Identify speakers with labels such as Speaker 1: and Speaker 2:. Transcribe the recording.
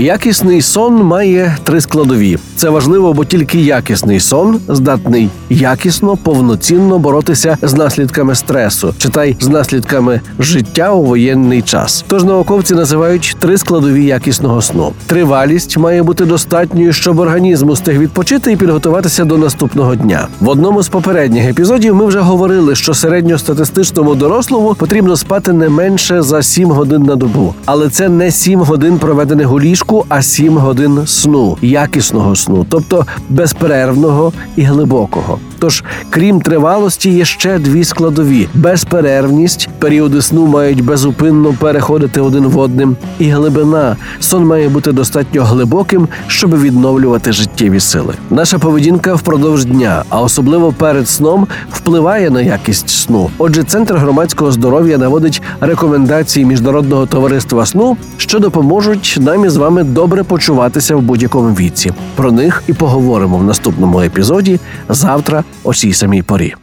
Speaker 1: Якісний сон має три складові. Це важливо, бо тільки якісний сон здатний якісно, повноцінно боротися з наслідками стресу, читай з наслідками життя у воєнний час. Тож науковці називають три складові якісного сну. Тривалість має бути достатньою, щоб організм устиг відпочити і підготуватися до наступного дня. В одному з попередніх епізодів ми вже говорили, що середньостатистичному дорослому потрібно спати не менше за 7 годин на добу, але це не 7 годин проведених у ліжку, а 7 годин сну, якісного сну, тобто безперервного і глибокого. Тож, крім тривалості, є ще дві складові: безперервність. Періоди сну мають безупинно переходити один в одним, і глибина. Сон має бути достатньо глибоким, щоб відновлювати життєві сили. Наша поведінка впродовж дня, а особливо перед сном, впливає на якість сну. Отже, центр громадського здоров'я наводить рекомендації міжнародного товариства сну, що допоможуть нам із вами добре почуватися в будь-якому віці. Про них і поговоримо в наступному епізоді завтра о цій самій порі.